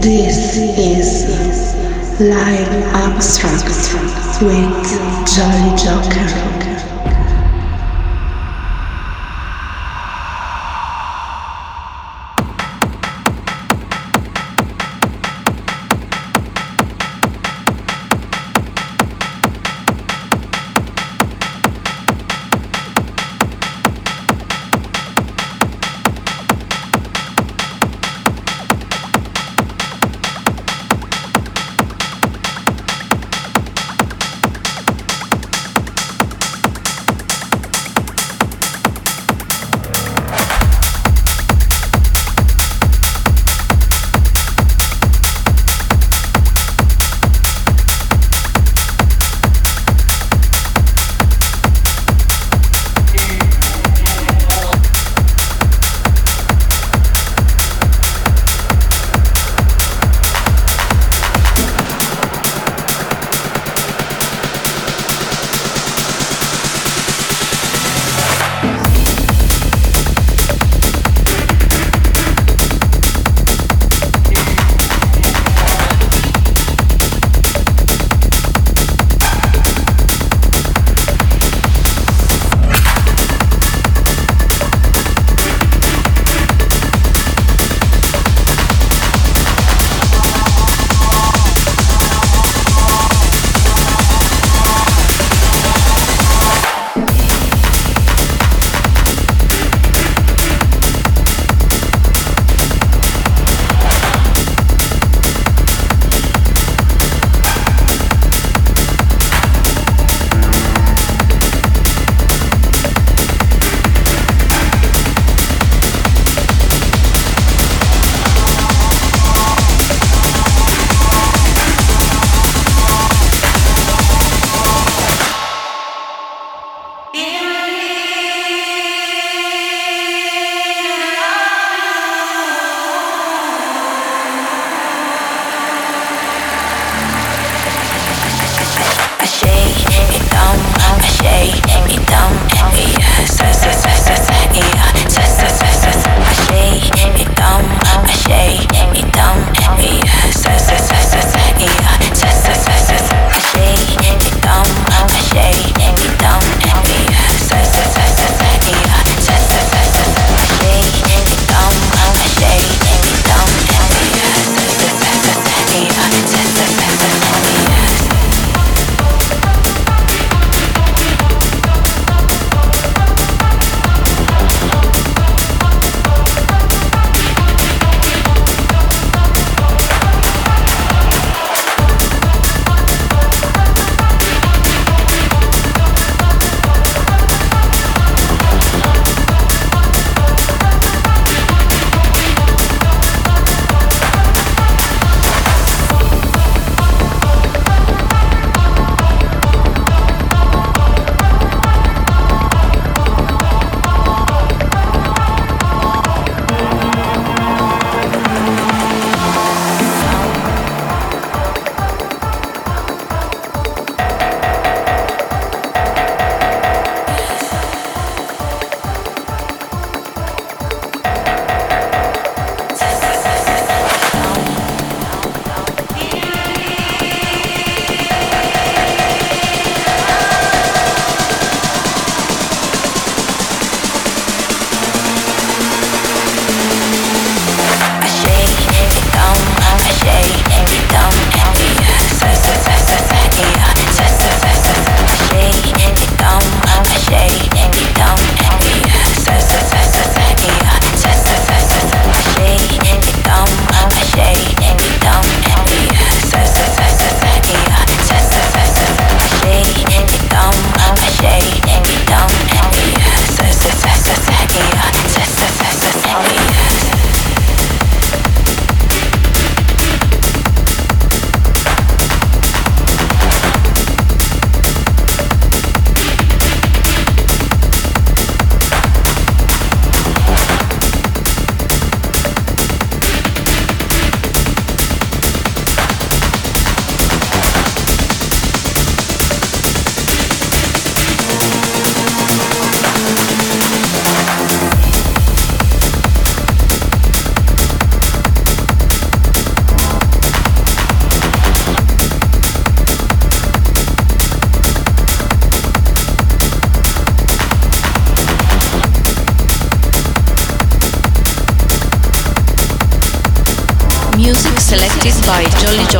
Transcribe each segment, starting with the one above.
This is Live Abstract with Jolly Joker.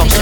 mucho.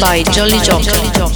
by Jolly Joker.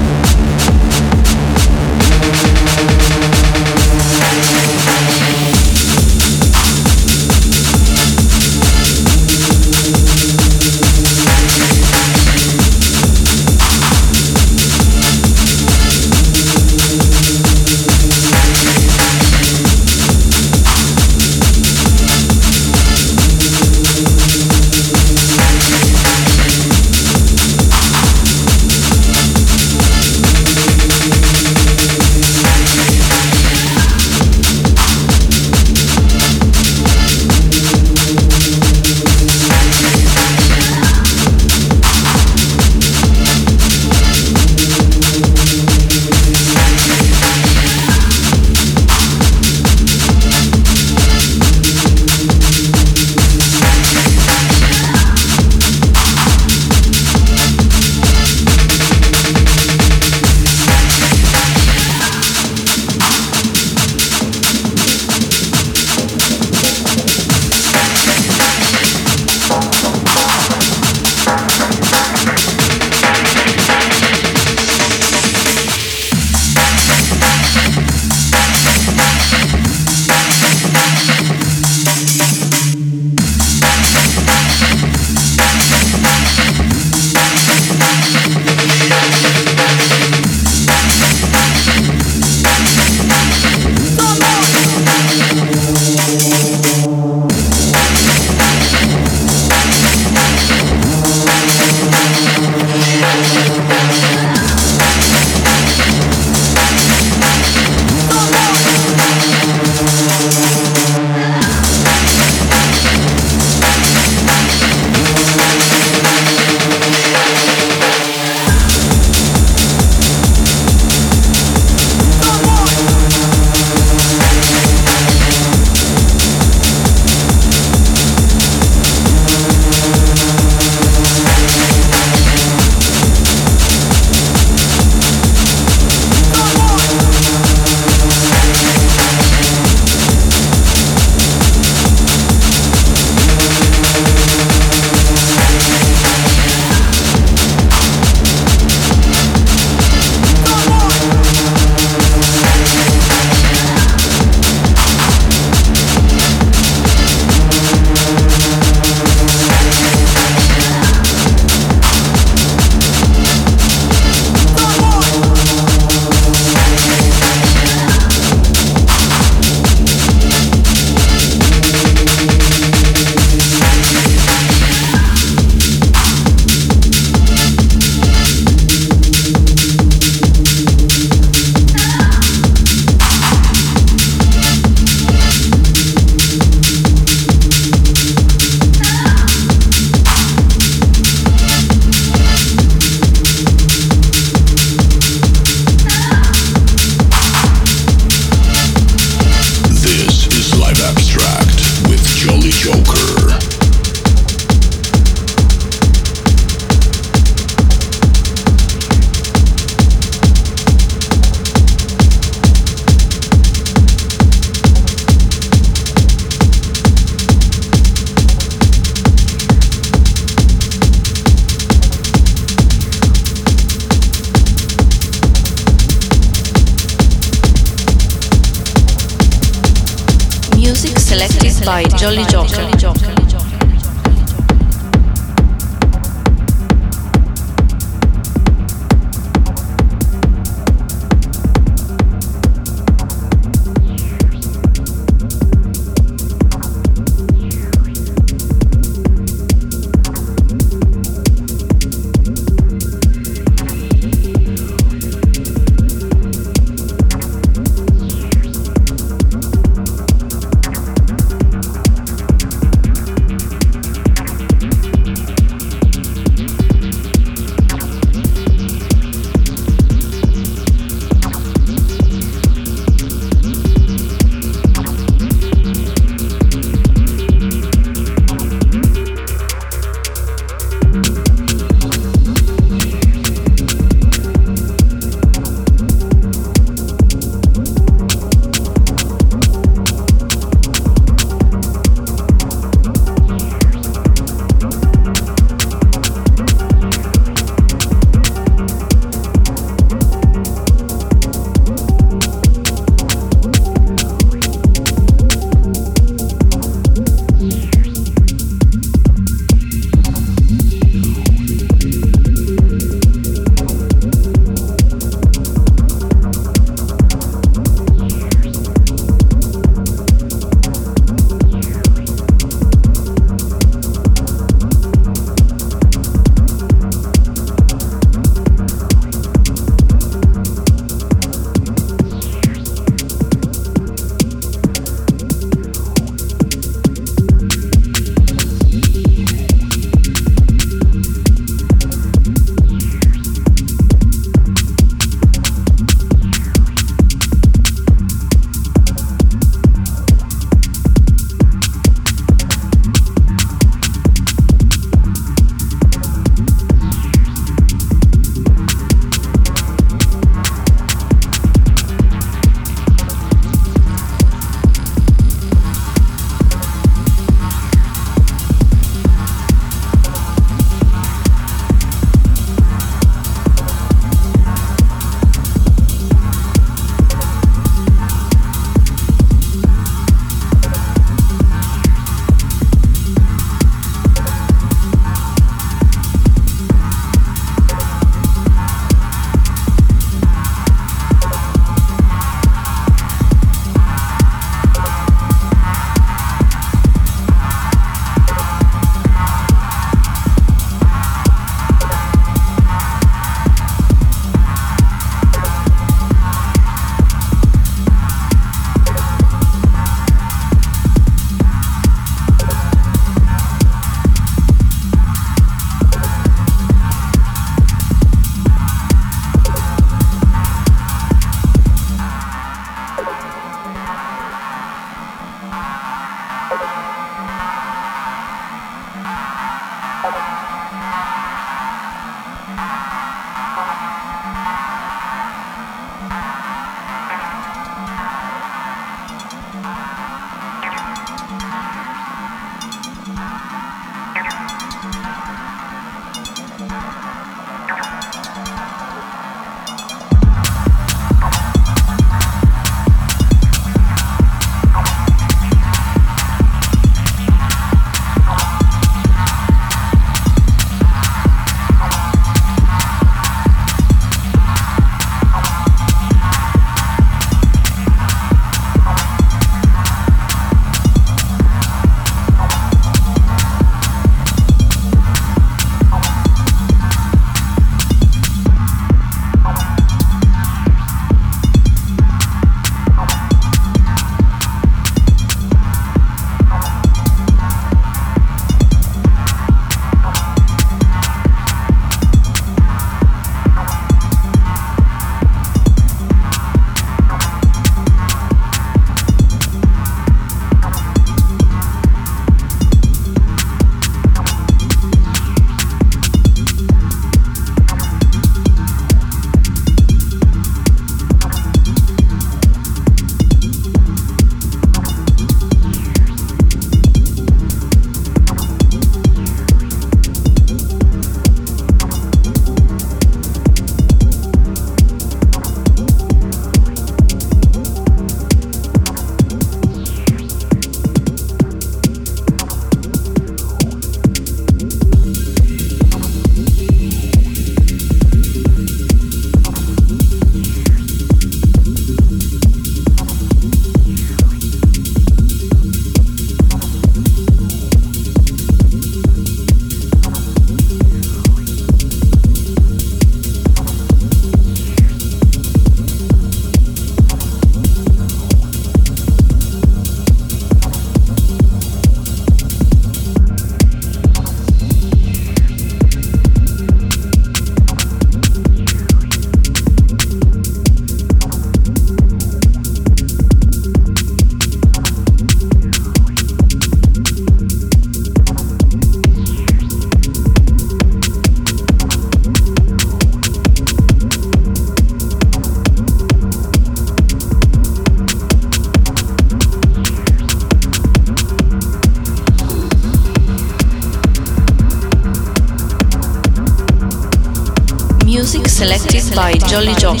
Jolly Joker.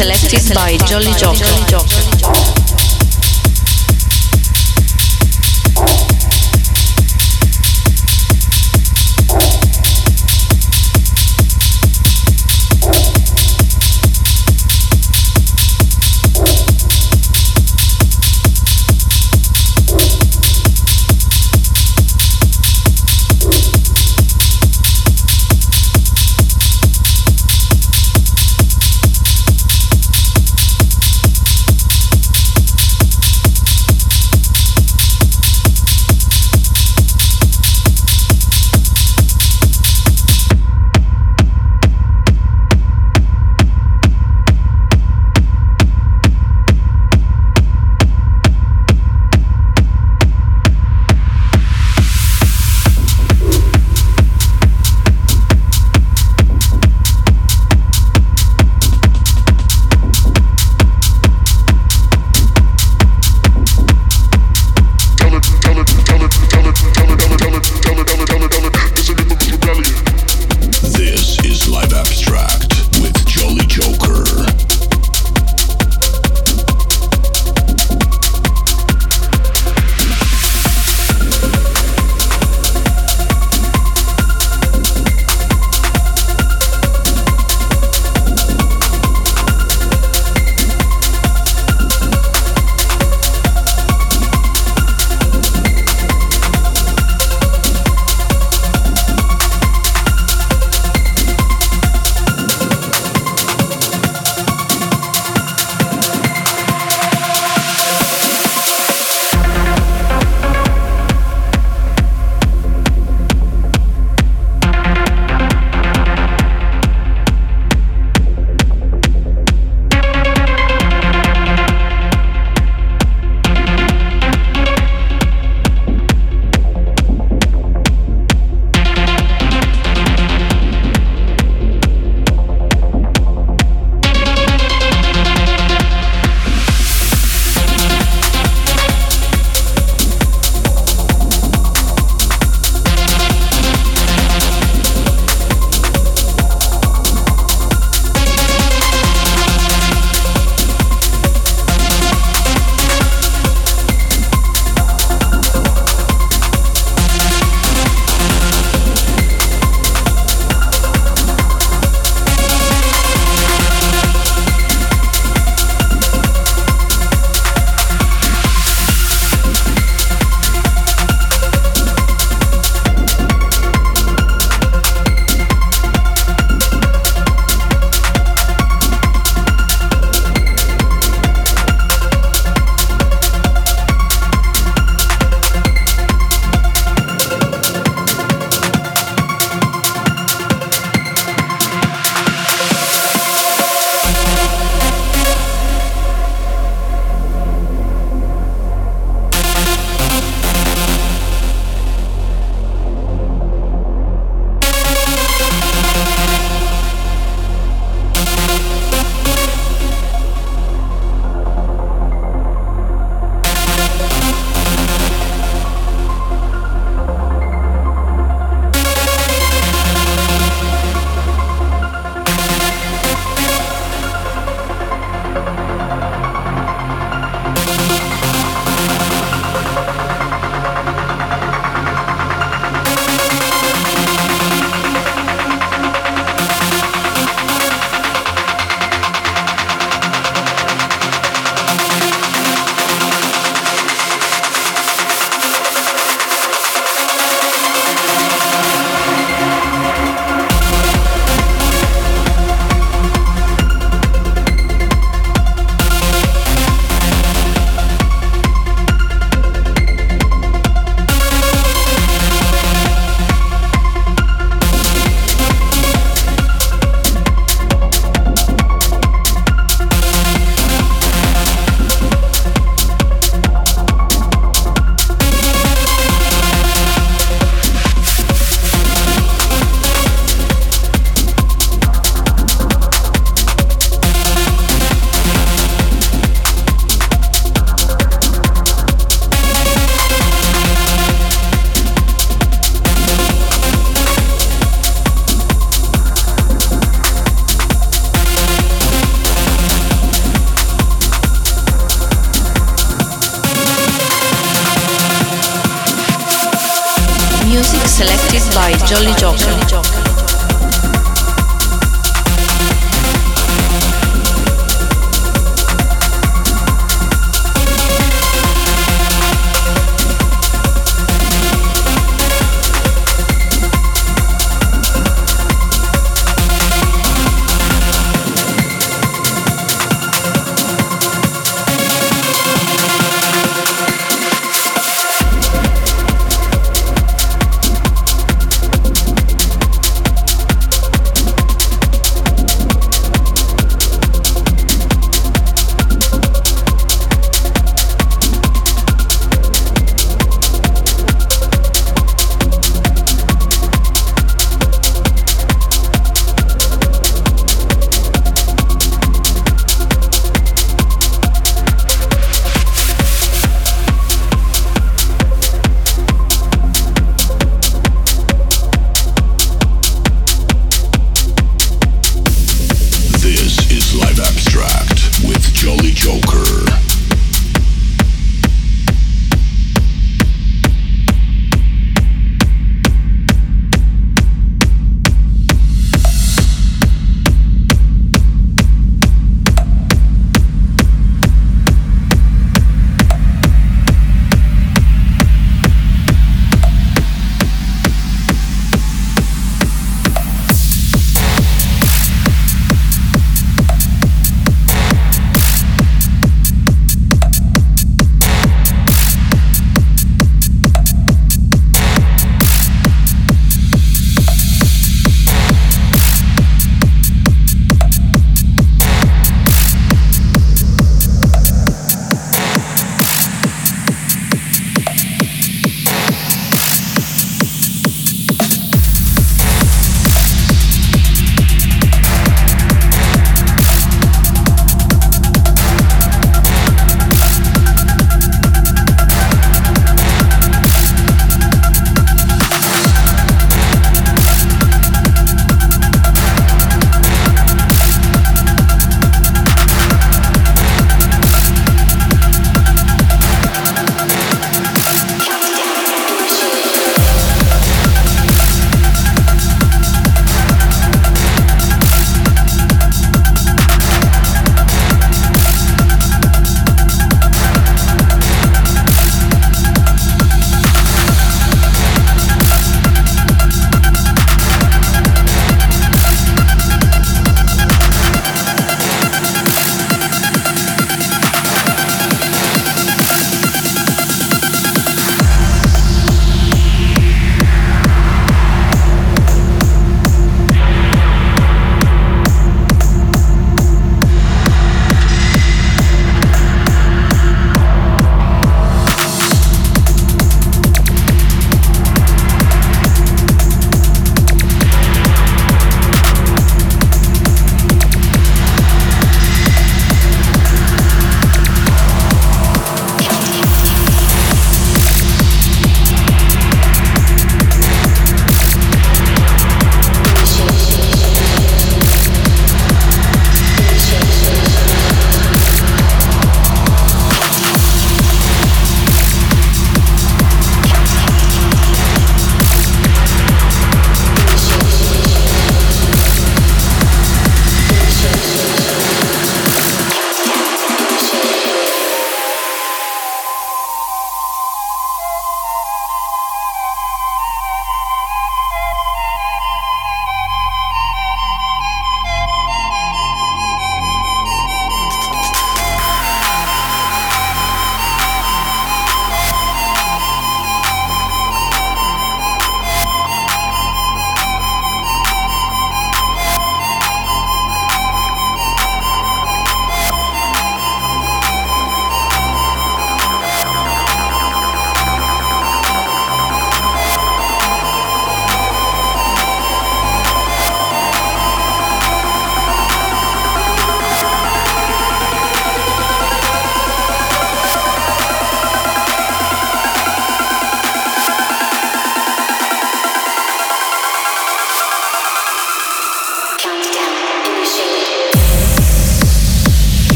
selected by Jolly Joker.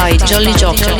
By Jolly Joker.